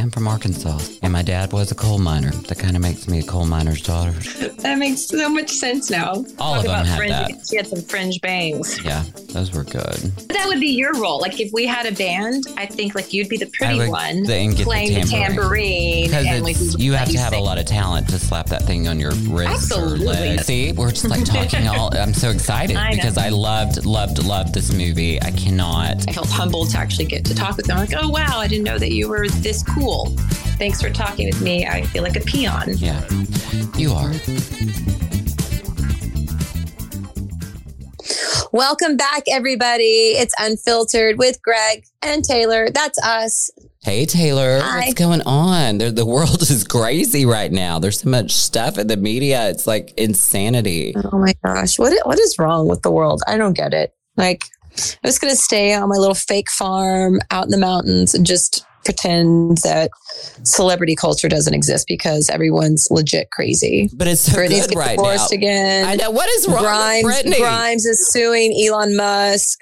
am from Arkansas, and my dad was a coal miner. That kind of makes me a coal miner's daughter. That makes so much sense now. All of them had fringe, that. She had some fringe bangs. Yeah, those were good. That would be your role. Like if we had a band, I think like you'd be the pretty would one then the playing the tambourine. tambourine. Because and like, you have to have a lot of talent to slap that thing on your wrist Absolutely. or leg. See, we're just like talking all. I'm so excited I because I loved, loved, loved this movie. I cannot. I felt humbled to actually get to talk with them. Like, oh wow, I didn't know that you were this cool. Thanks for talking with me. I feel like a peon. Yeah, you are. Welcome back, everybody. It's Unfiltered with Gregg and Tayler. That's us. Hey Tayler, Hi. what's going on? The, the world is crazy right now. There's so much stuff in the media. It's like insanity. Oh my gosh. What, what is wrong with the world? I don't get it. Like, I'm just going to stay on my little fake farm out in the mountains and just pretend that celebrity culture doesn't exist because everyone's legit crazy. But it's so Britney's good right now. again. I know what is wrong Grimes, with Britney. Grimes is suing Elon Musk.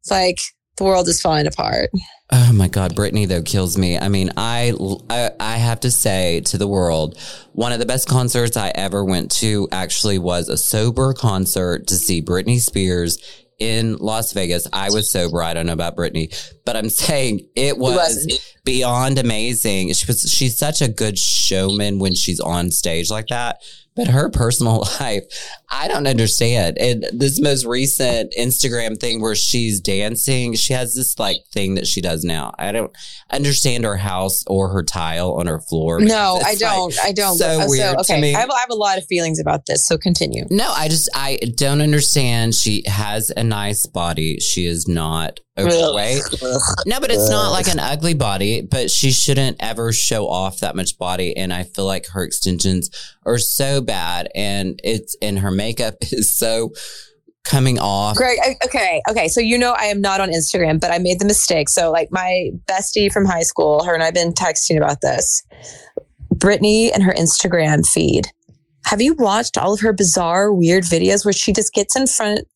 It's like the world is falling apart. Oh my God, Britney though kills me. I mean, I, I I have to say to the world, one of the best concerts I ever went to actually was a sober concert to see Britney Spears in Las Vegas. I was sober. I don't know about Britney, but I'm saying it was beyond amazing. She was, she's such a good showman when she's on stage like that. But her personal life, I don't understand. And this most recent Instagram thing where she's dancing, she has this like thing that she does now. I don't understand her house or her tile on her floor. No, I don't. I don't. so weird to okay, me. I, have, I have a lot of feelings about this. So continue. No, I just I don't understand. She has a nice body. She is not overweight. No, but it's not like an ugly body, but she shouldn't ever show off that much body. And I feel like her extensions are so bad and it's and her makeup is so coming off. Gregg, okay, okay. So you know I am not on Instagram, but I made the mistake. So like my bestie from high school, her and I've been texting about this. Britney and her Instagram feed. Have you watched all of her bizarre, weird videos where she just gets in front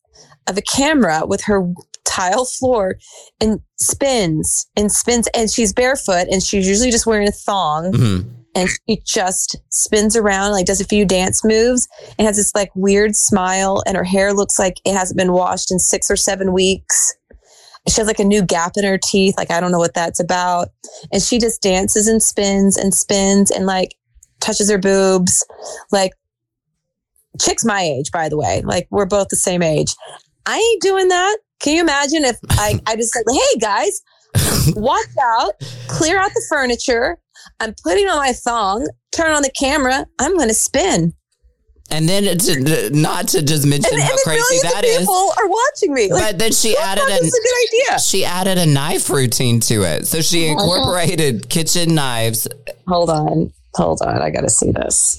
of a camera with her tile floor and spins and spins and she's barefoot and she's usually just wearing a thong Mhm. and she just spins around like does a few dance moves and has this like weird smile and her hair looks like it hasn't been washed in six or seven weeks. She has like a new gap in her teeth like i don't know what that's about. And she just dances and spins and spins and like touches her boobs. Like chick's my age by the way. Like we're both the same age. I ain't doing that can you imagine if i, I just said hey guys walk out clear out the furniture. I'm putting on my thong. Turn on the camera. I'm going to spin. And then to, not to just mention and, how and crazy that is. people are watching me. Like But then she added thought an this a good idea. she added a knife routine to it. So she oh incorporated kitchen knives. Hold on. Hold on. I gotta see this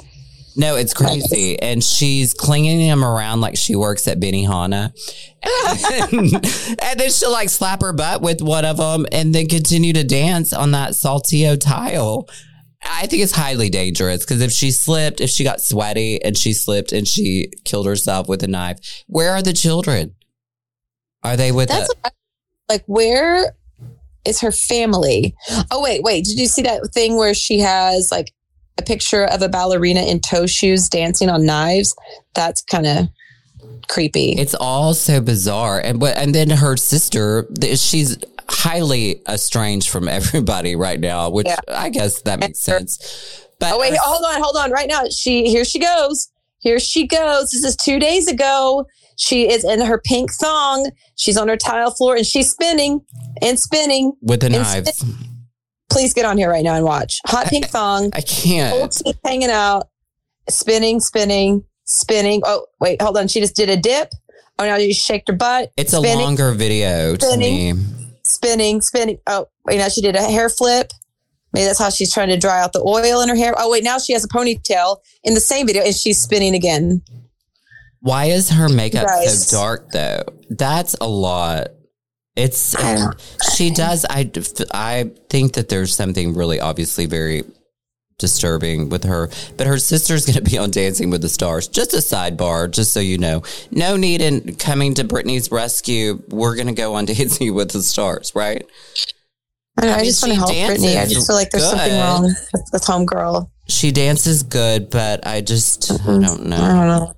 No, it's crazy. And she's clinging him around like she works at Benihana. And, and then she'll like slap her butt with one of them and then continue to dance on that saltillo tile. I think it's highly dangerous because if she slipped, if she got sweaty and she slipped and she killed herself with a knife, where are the children? Are they with That's I- like where is her family? Oh wait, wait. Did you see that thing where she has like a picture of a ballerina in toe shoes dancing on knives? That's kind of creepy. It's all so bizarre, and but and then her sister, she's highly estranged from everybody right now, which Yeah. I guess that makes sense. But oh wait, her- hold on, hold on. Right now, she here she goes. Here she goes. This is two days ago. She is in her pink thong. She's on her tile floor and she's spinning and spinning. with the knives, Please get on here right now and watch. Hot pink thong. I can't. teeth hanging out, spinning, spinning, spinning. Oh, wait, hold on. She just did a dip. Oh, now she shaked her butt. It's a longer video to spinning. me. spinning, spinning. Oh, wait, now she did a hair flip. Maybe that's how she's trying to dry out the oil in her hair. Oh, wait, now she has a ponytail in the same video and she's spinning again. Why is her makeup so dark though? That's a lot. It's I she does. I I think that there's something really obviously very disturbing with her. But her sister's going to be on Dancing with the Stars. Just a sidebar, just so you know. No need in coming to Britney's rescue. We're going to go on Dancing with the Stars, right? I, know, I I, mean, just want to help Britney. I just feel like there's something wrong with, with homegirl. She dances good, but I just I Mhm. don't know. I don't know.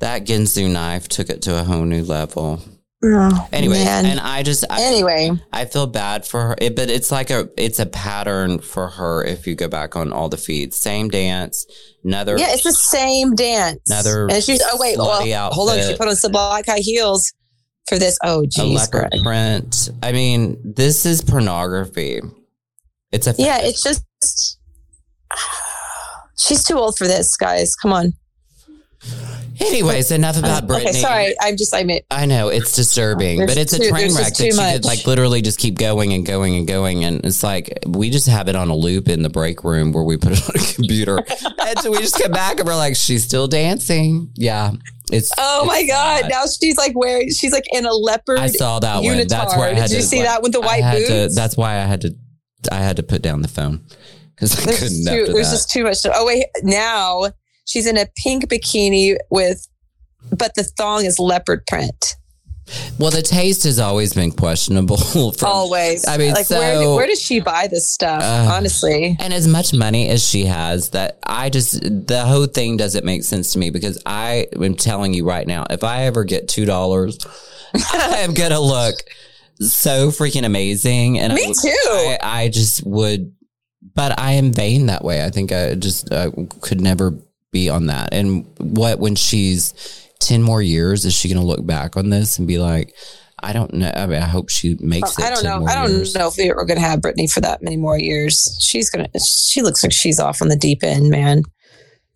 That Ginsu knife took it to a whole new level. Oh, Anyway, and I just I, anyway, I feel bad for her, it, but it's like a it's a pattern for her if you go back on all the feeds. Same dance, another yeah, it's the same dance. Another and she's oh wait, well, hold on. She put on some black high heels for this. Oh, geez, print. I mean, this is pornography. It's a Yeah, it's just she's too old for this, guys. Come on. Anyways, enough about Britney. Okay, sorry. I'm just I mean I know it's disturbing, but it's a train wreck that too you much. could like literally just keep going and going and going, and it's like we just have it on a loop in the break room where we put it on a computer, and so we just come back and we're like, she's still dancing. Yeah, it's. Oh it's my god! sad. Now she's like wearing she's like in a leopard. I saw that one. That's where I unitard. had Did you see like, that with the white had to- boots? that's why I had to. I had to put down the phone because I there's couldn't. too, there's that. just too much. To, Oh wait, now she's in a pink bikini with, but the thong is leopard print. Well, the taste has always been questionable. From, Always. I mean, like where, where does she buy this stuff? Uh, honestly, And as much money as she has, that I just, the whole thing doesn't make sense to me because I am telling you right now, if I ever get $2, I am going to look so freaking amazing. And Me I, too. I, I just would, but I am vain that way. I think I just I could never be on that. And what, when she's 10 more years, is she going to look back on this and be like, I don't know. I mean, I hope she makes it. I don't 10 know. I don't years. know if we are going to have Britney for that many more years. She's gonna. She looks like she's off on the deep end, man.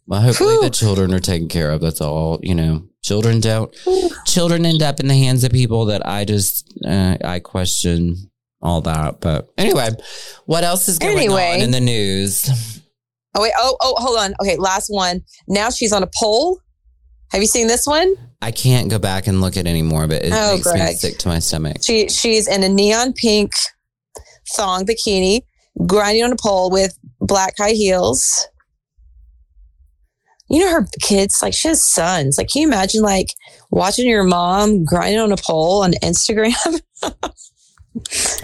Well, hopefully Whew. the children are taken care of. That's all. You know, children don't. Children end up in the hands of people that I just uh, I question all that. But anyway, what else is going Anyway. on in the news? Oh wait. Oh oh. Hold on. Okay. Last one. Now she's on a pole. Have you seen this one? I can't go back and look at it anymore, but it Oh, makes me sick to my stomach. She she's in a neon pink thong bikini, grinding on a pole with black high heels. You know her kids, like she has sons. Like, can you imagine like watching your mom grinding on a pole on Instagram?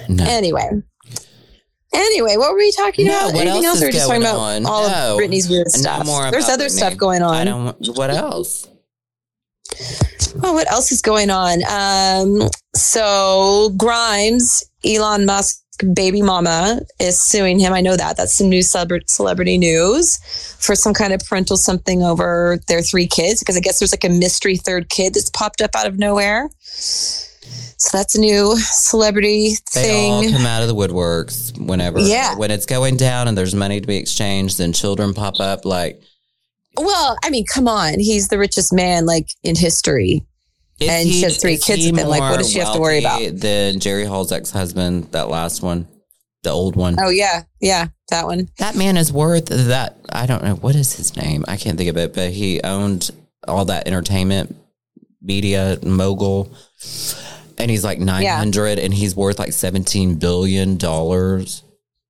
No. anyway. Anyway, what were we talking No, about? what Anything else else? is Or just talking about on? all No. of Britney's weird stuff. more There's other Britney. stuff going on. I on. don't. What else? Oh, what else is going on? Um, so Grimes, Elon Musk baby mama is suing him. I know that. That's some new celebrity news for some kind of parental something over their three kids because I guess there's like a mystery third kid that's popped up out of nowhere. So that's a new celebrity They all thing. come out of the woodworks whenever. Yeah. When it's going down and there's money to be exchanged, then children pop up like. Well, I mean, come on. He's the richest man like in history. Is And she has three kids he with him, like, what does she have to worry about? Than Jerry Hall's ex husband, that last one, the old one. Oh yeah, yeah, that one. That man is worth that. I don't know what is his name. I can't think of it, but he owned all that entertainment media mogul, and he's like nine hundred, and he's worth like seventeen billion dollars.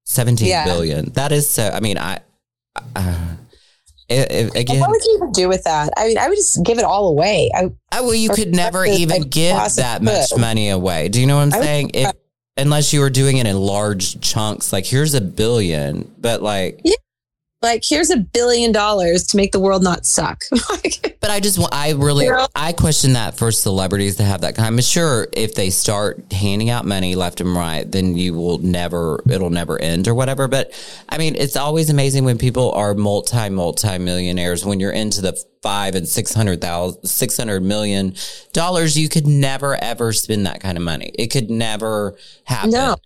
Seventeen Yeah. billion. That is so. I mean, I. Uh, it, it- again, what would you even do with that? I mean, I would just give it all away. I, Oh, well, you could never even give that much food. money away. Do you know what I'm I would- saying? If, unless you were doing it in large chunks, like here's a billion, but like, like, here's a billion dollars to make the world not suck. but I just want, I really, Yeah. I question that for celebrities to have that kind. I'm sure if they start handing out money left and right, then you will never, it'll never end or whatever. But I mean, it's always amazing when people are multi, multi millionaires, when you're into the five and six hundred thousand, six hundred million dollars, you could never ever spend that kind of money. It could never happen. no,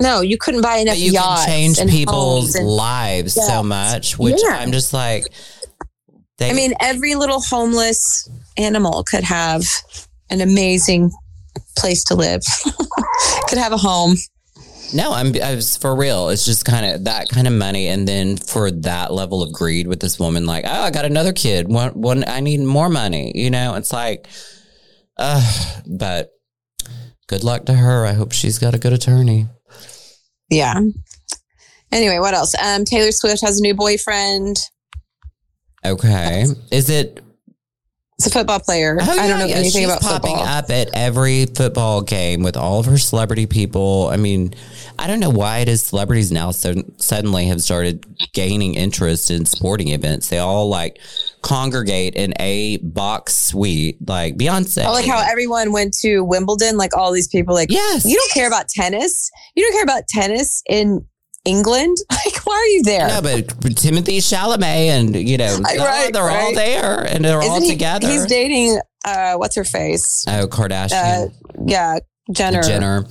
no, you couldn't buy enough But you yachts can change people's and- lives so much, which Yeah. I'm just like, they, I mean, every little homeless animal could have an amazing place to live. could have a home. no, I'm I was for real. It's just kind of that kind of money, and then for that level of greed with this woman, like, oh, I got another kid. One, one, I need more money. You know, it's like, uh, but good luck to her. I hope she's got a good attorney. Yeah. Anyway, what else? Um, Taylor Swift has a new boyfriend. Okay, is it? It's a football player. Oh, I don't know yeah, anything she's about popping football. up at every football game with all of her celebrity people. I mean, I don't know why it is celebrities now so suddenly have started gaining interest in sporting events. They all like congregate in a box suite, like Beyonce. I like how everyone went to Wimbledon. Like all these people, like yes, you don't care about tennis. You don't care about tennis in England. Like, why are you there? No, but Timothée Chalamet and you know, Right, oh, they're all there and they're all Isn't he- together. He's dating. Uh, what's her face? oh, Kardashian. Uh, yeah, Jenner. Jenner.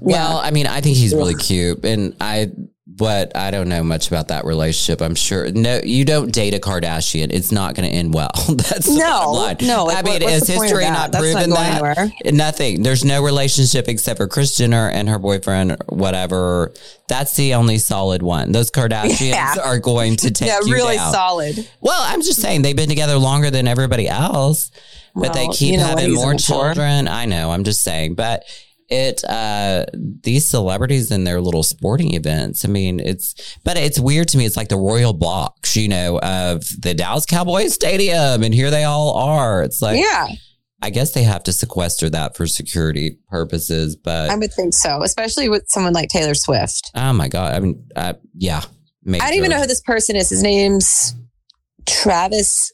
Well, I mean, I think he's really cute, and I, but I don't know much about that relationship. I'm sure. No, you don't date a Kardashian; it's not going to end well. That's No, no. Like, I mean, what- is the point of history not That's proven going that? anywhere. Nothing. There's no relationship except for Kris Jenner and her boyfriend, or whatever. That's the only solid one. Those Kardashians Yeah. are going to take Yeah, you really down. solid. Well, I'm just saying they've been together longer than everybody else, but they keep you know having more children. I know. I'm just saying, but it uh these celebrities and their little sporting events. I mean, it's but it's weird to me. It's like the royal box, you know, of the Dallas Cowboys Stadium, and here they all are. It's like yeah, I guess they have to sequester that for security purposes, but I would think so, especially with someone like Taylor Swift. oh my god, I mean, uh, yeah, I don't even know who this person is. His name's Travis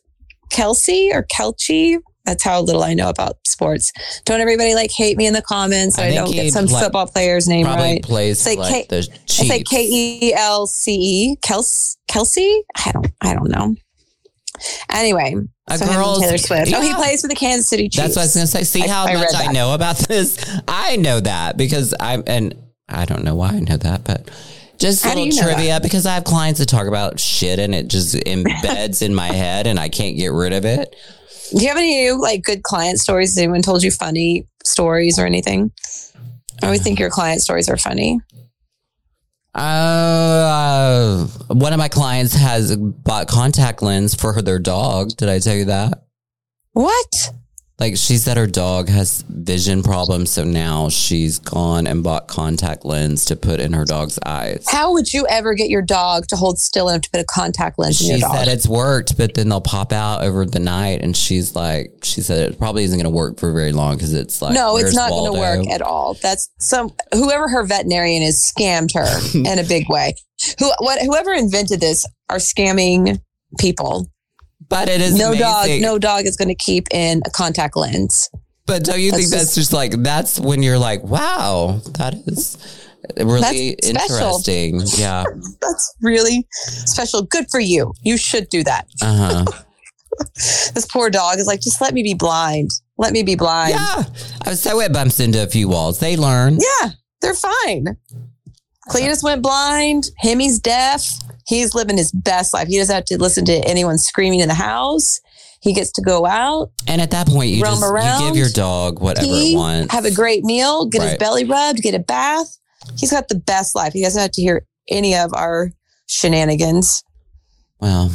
Kelce or Kelchi. That's how little I know about sports. Don't everybody like hate me in the comments? I I, don't get some football player's name right. plays It's like like, K- the Chiefs. It's like K E L C E Kels Kelce. I don't I don't know. Anyway, A so girl's- Taylor Swift. Oh, he plays for the Kansas City Chiefs. That's what I was going to say. See I- how I much I know about this? I know that because I'm, and I don't know why I know that, but just do little trivia because I have clients that talk about shit and it just embeds in my head and I can't get rid of it. Do you have any like good client stories? Has anyone told you funny stories or anything? I always think your client stories are funny. Uh, one of my clients has bought contact lens for their dog. Did I tell you that? What? Like she said her dog has vision problems, so now she's gone and bought contact lens to put in her dog's eyes. How would you ever get your dog to hold still enough to put a contact lens in She your dog? said it's worked, but then they'll pop out over the night, and she's like, she said it probably isn't going to work for very long because it's like, no, it's not going to work at all. That's some whoever her veterinarian is scammed her in a big way. Who what whoever invented this are scamming people. But it is No dog, no dog is going to keep in a contact lens. But don't you think That's that's just like that's when you're like, wow, that is really That's interesting. Yeah. That's really special. Good for you. You should do that. Uh huh. This poor dog is like, just let me be blind. Let me be blind. yeah. I was so it bumps into a few walls. They learn. Yeah, they're fine. Cletus went blind. Hemi's deaf. He's living his best life. He doesn't have to listen to anyone screaming in the house. He gets to go out, And at that point, you Roam just you give your dog whatever pee, it wants. have a great meal, get his belly rubbed, get a bath. He's got the best life. He doesn't have to hear any of our shenanigans. well,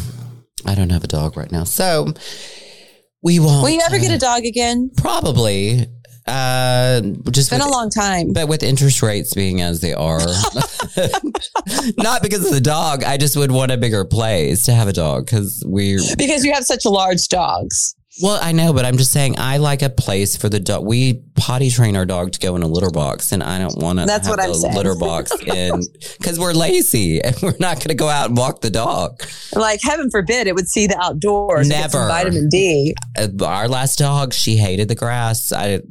I don't have a dog right now, so we won't. Will you ever uh, get a dog again? Probably. Uh, just It's been with, a long time. but with interest rates being as they are, not because of the dog. I just would want a bigger place to have a dog because we're. Because you have such large dogs. Well, I know, but I'm just saying I like a place for the dog. We potty train our dog to go in a litter box, and I don't want to. That's have what I'm saying. Litter box in because we're lazy and we're not going to go out and walk the dog. Like heaven forbid it would see the outdoors. and get some Never. vitamin D. Uh, Our last dog, she hated the grass. I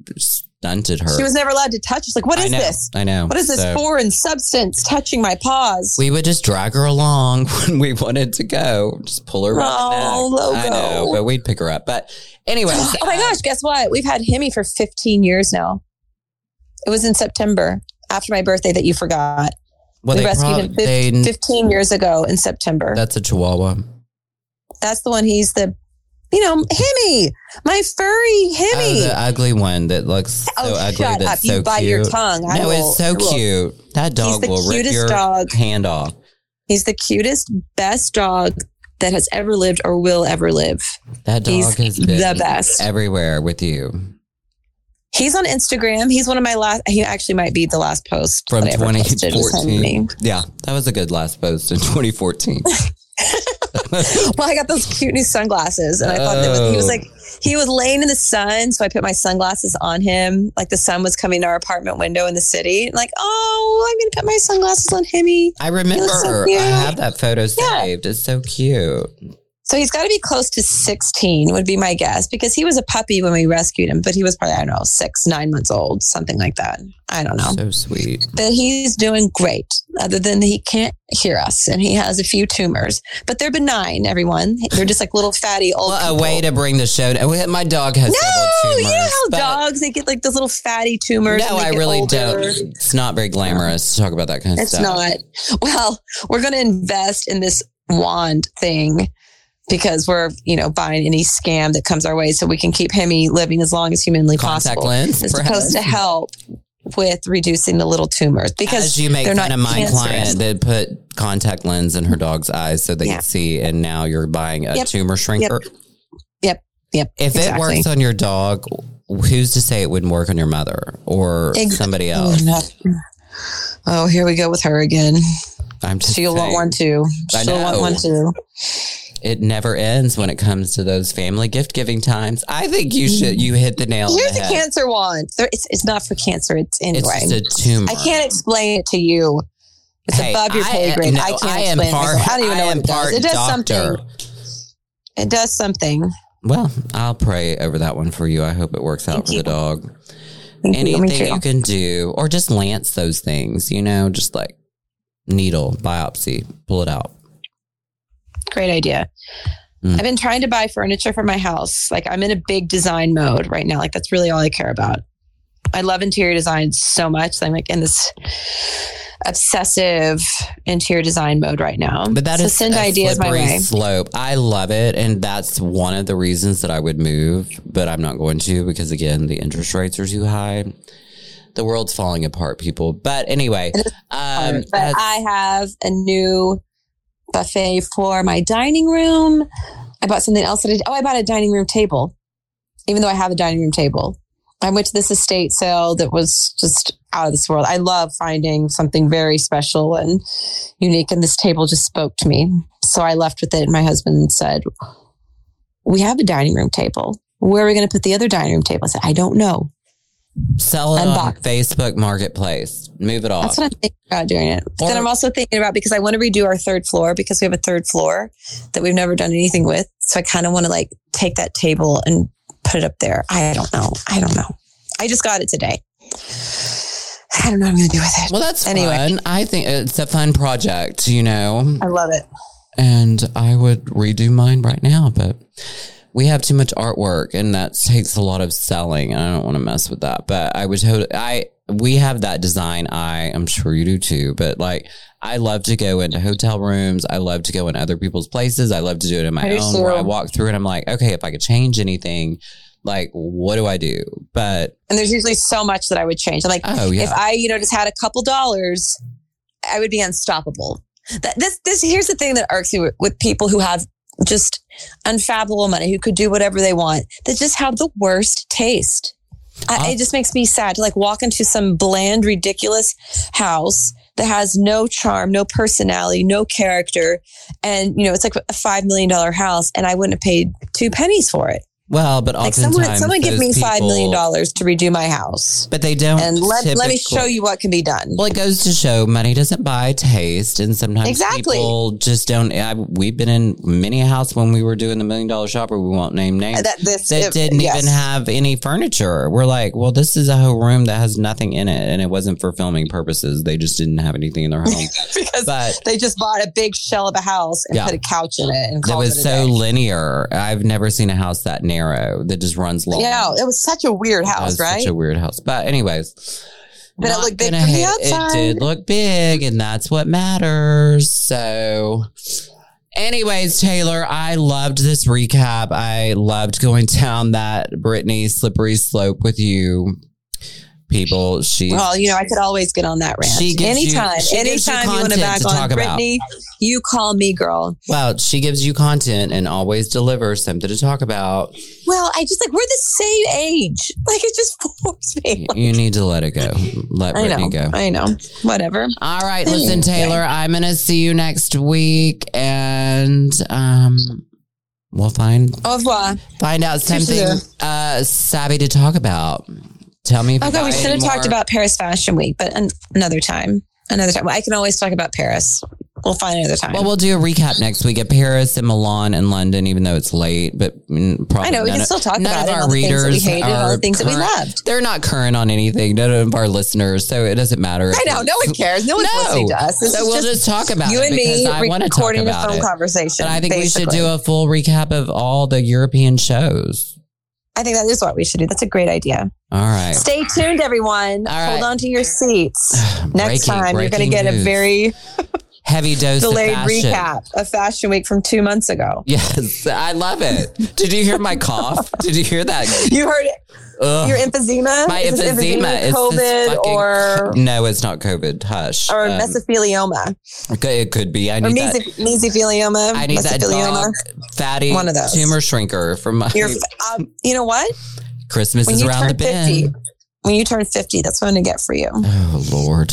stunted her. She was never allowed to touch. It's like, what is I know, this? I know. What is this So- foreign substance touching my paws? We would just drag her along when we wanted to go, just pull her around Oh. I know, but we'd pick her up. But anyways, oh my gosh, guess what? We've had Hemi for 15 years now. It was in September after my birthday that you forgot. well, we they rescued prob- him they- 15 years ago in September. that's a Chihuahua. That's the one he's the, you know, Hemi, my furry Hemi. Oh, the ugly one that looks so Oh, ugly. shut That's up. so You bite cute. your tongue. I no, will- it's so will- cute. That dog will rip cutest your dog. hand off. He's the cutest, best dog that has ever lived or will ever live. That dog He's has been the best. everywhere with you He's on Instagram. He's one of my last. He actually might be the last post from that I ever posted was him and me. 2014. Yeah, that was a good last post in 2014. well, I got those cute new sunglasses, and I thought that was, he was Oh. like he was laying in the sun, so I put my sunglasses on him. Like the sun was coming to our apartment window in the city. Like, oh, I'm gonna put my sunglasses on Himmy. I remember. so I have that photo Yeah. saved. It's so cute. So he's got to be close to 16, would be my guess, because he was a puppy when we rescued him, but he was probably I don't know six, nine months old, something like that. I don't know. So sweet. But he's doing great, other than he can't hear us and he has a few tumors, but they're benign. Everyone, they're just like little fatty old. Well, a way to bring the show. down. My dog has No, several you know how dogs they get like those little fatty tumors. No, I really older. don't. It's not very glamorous to talk about that kind of It's stuff. It's not. Well, we're going to invest in this wand thing because we're, you know, buying any scam that comes our way so we can keep Hemi living as long as humanly possible. Contact possible. lens. It's supposed to help with reducing the little tumors because As you make they're fun not of my cancerous. client that put contact lens in her dog's eyes so they Yeah. can see, and now you're buying a Yep. tumor shrinker. Yep. Yep. yep. If it works on your dog, who's to say it wouldn't work on your mother or somebody Oh, else? no. Oh, here we go with her again. I'm just She'll want one too. She'll want one too. It never ends when it comes to those family gift giving times. I think you should. You hit the nail. Here's on the a cancer wand. It's, it's not for cancer. It's It's anyway. just a tumor. I can't explain it to you. It's Hey, above your pay grade. no, I can't I explain part- it. I don't even I know what it does. It does doctor. something. It does something. Well, I'll pray over that one for you. I hope it works out Thank for you. the dog. Thank Anything too. you can do, or just lance those things, you know, just like needle, biopsy, pull it out. Great idea. Mm. I've been trying to buy furniture for my house. Like I'm in a big design mode right now. Like that's really all I care about. I love interior design so much. I'm like in this obsessive interior design mode right now. But that so is send ideas my way. slope. I love it, and that's one of the reasons that I would move, but I'm not going to because again, the interest rates are too high. The world's falling apart, people. But anyway, um, but I have a new buffet for my dining room. I bought something else that I, oh, I bought a dining room table, even though I have a dining room table. I went to this estate sale that was just out of this world. I love finding something very special and unique, and this table just spoke to me. So I left with it, and my husband said, We have a dining room table. Where are we going to put the other dining room table? I said, I don't know. Sell it on unbox. Facebook Marketplace. Move it off. That's what I'm thinking about doing it. But then I'm also thinking about because I want to redo our third floor because we have a third floor that we've never done anything with. So I kind of want to like take that table and put it up there. I don't know. I don't know. I just got it today. I don't know what I'm going to do with it. Well, that's Anyway. fun. I think it's a fun project, you know, I love it. and I would redo mine right now, but we have too much artwork and that takes a lot of selling. and I don't want to mess with that, but I would totally, I, we have that design eye. I'm sure you do too, but like, I love to go into hotel rooms. I love to go in other people's places. I love to do it in my own where I walk through and I'm like, okay, if I could change anything, like, what do I do? But, And there's usually so much that I would change. I'm like, oh, yeah. if I, you know, just had a couple dollars, I would be unstoppable. That this this here's the thing that irks me with, with people who have just unfathomable money who could do whatever they want that just have the worst taste. I, Uh, it just makes me sad to like walk into some bland, ridiculous house that has no charm, no personality, no character, and you know it's like a five million dollar house, and I wouldn't have paid two pennies for it. Well, but Like someone, someone give me five million dollars to redo my house, But they don't. and let let me show you what can be done. Well, it goes to show money doesn't buy taste, and sometimes Exactly. people just don't. I, we've been in many a house when we were doing the million dollar shopper. We won't name names. that this That if- didn't yes. even have any furniture. We're like, well, this is a whole room that has nothing in it, and it wasn't for filming purposes. They just didn't have anything in their home. because but they just bought a big shell of a house and Yeah. put a couch in it and it was it so day. linear. I've never seen a house that narrow that just runs long. Yeah, it was such a weird house, was right? Such a weird house. But anyways, But it looked big from the outside. It did look big, and that's what matters. So, anyways, Tayler, I loved this recap. I loved going down that Britney slippery slope with you. People, she well, you know, I could always get on that rant. She gives you- anytime, she gives you anytime you want to back to on about. Britney, you call me, girl. well, she gives you content and always delivers something to talk about. Well, I just like we're the same age. Like it just forced me. You need to let it go. Let I Britney know. go. I know. Whatever. All right, listen, Tayler, I'm to see you next week. And and um, we'll find Au revoir. find out something uh, savvy to talk about. Tell me. Okay, we should have talked about Paris Fashion Week, but an- another time. Another time. I can always talk about Paris. We'll find another time. Well, we'll do a recap next week at Paris and Milan and London, even though it's late. But mm, probably I know we can of- still talk none about of it. our All the things that we readers hated, all the things that we loved. They're not current on anything. None of our listeners, so it doesn't matter. I know. No one cares. No one's No. listening to us. This So we'll just talk about you it and me I want to talk recording a phone it. conversation. And I think we should do a full recap of all the European shows. I think that is what we should do. That's a great idea. All right. Stay tuned, everyone. All right. Hold on to your seats. Next Breaking- time, you're going to breaking get a very heavy dose delayed of fashion. recap of Fashion Week from two months ago. Yes, I love it. Did you hear my cough? Did you hear that? You heard it. Ugh. Your emphysema? My Is this emphysema is COVID fucking- or, No, it's not COVID. Hush. or Um, mesothelioma okay, it could be. I or need that. mesoph- mesothelioma. I need that dog fatty One of those. tumor shrinker from my You're, um, you know what? Christmas When is around the turn 50, bend. when you turn 50, that's what I'm to get for you. Oh Lord.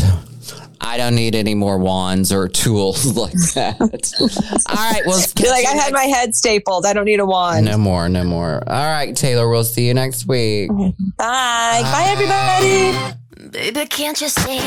I don't need any more wands or tools like that. All right, well, You're like, I had my head stapled. I don't need a wand. no more, no more. All right, Tayler, we'll see you next week. Bye. Bye, everybody. Baby, can't you see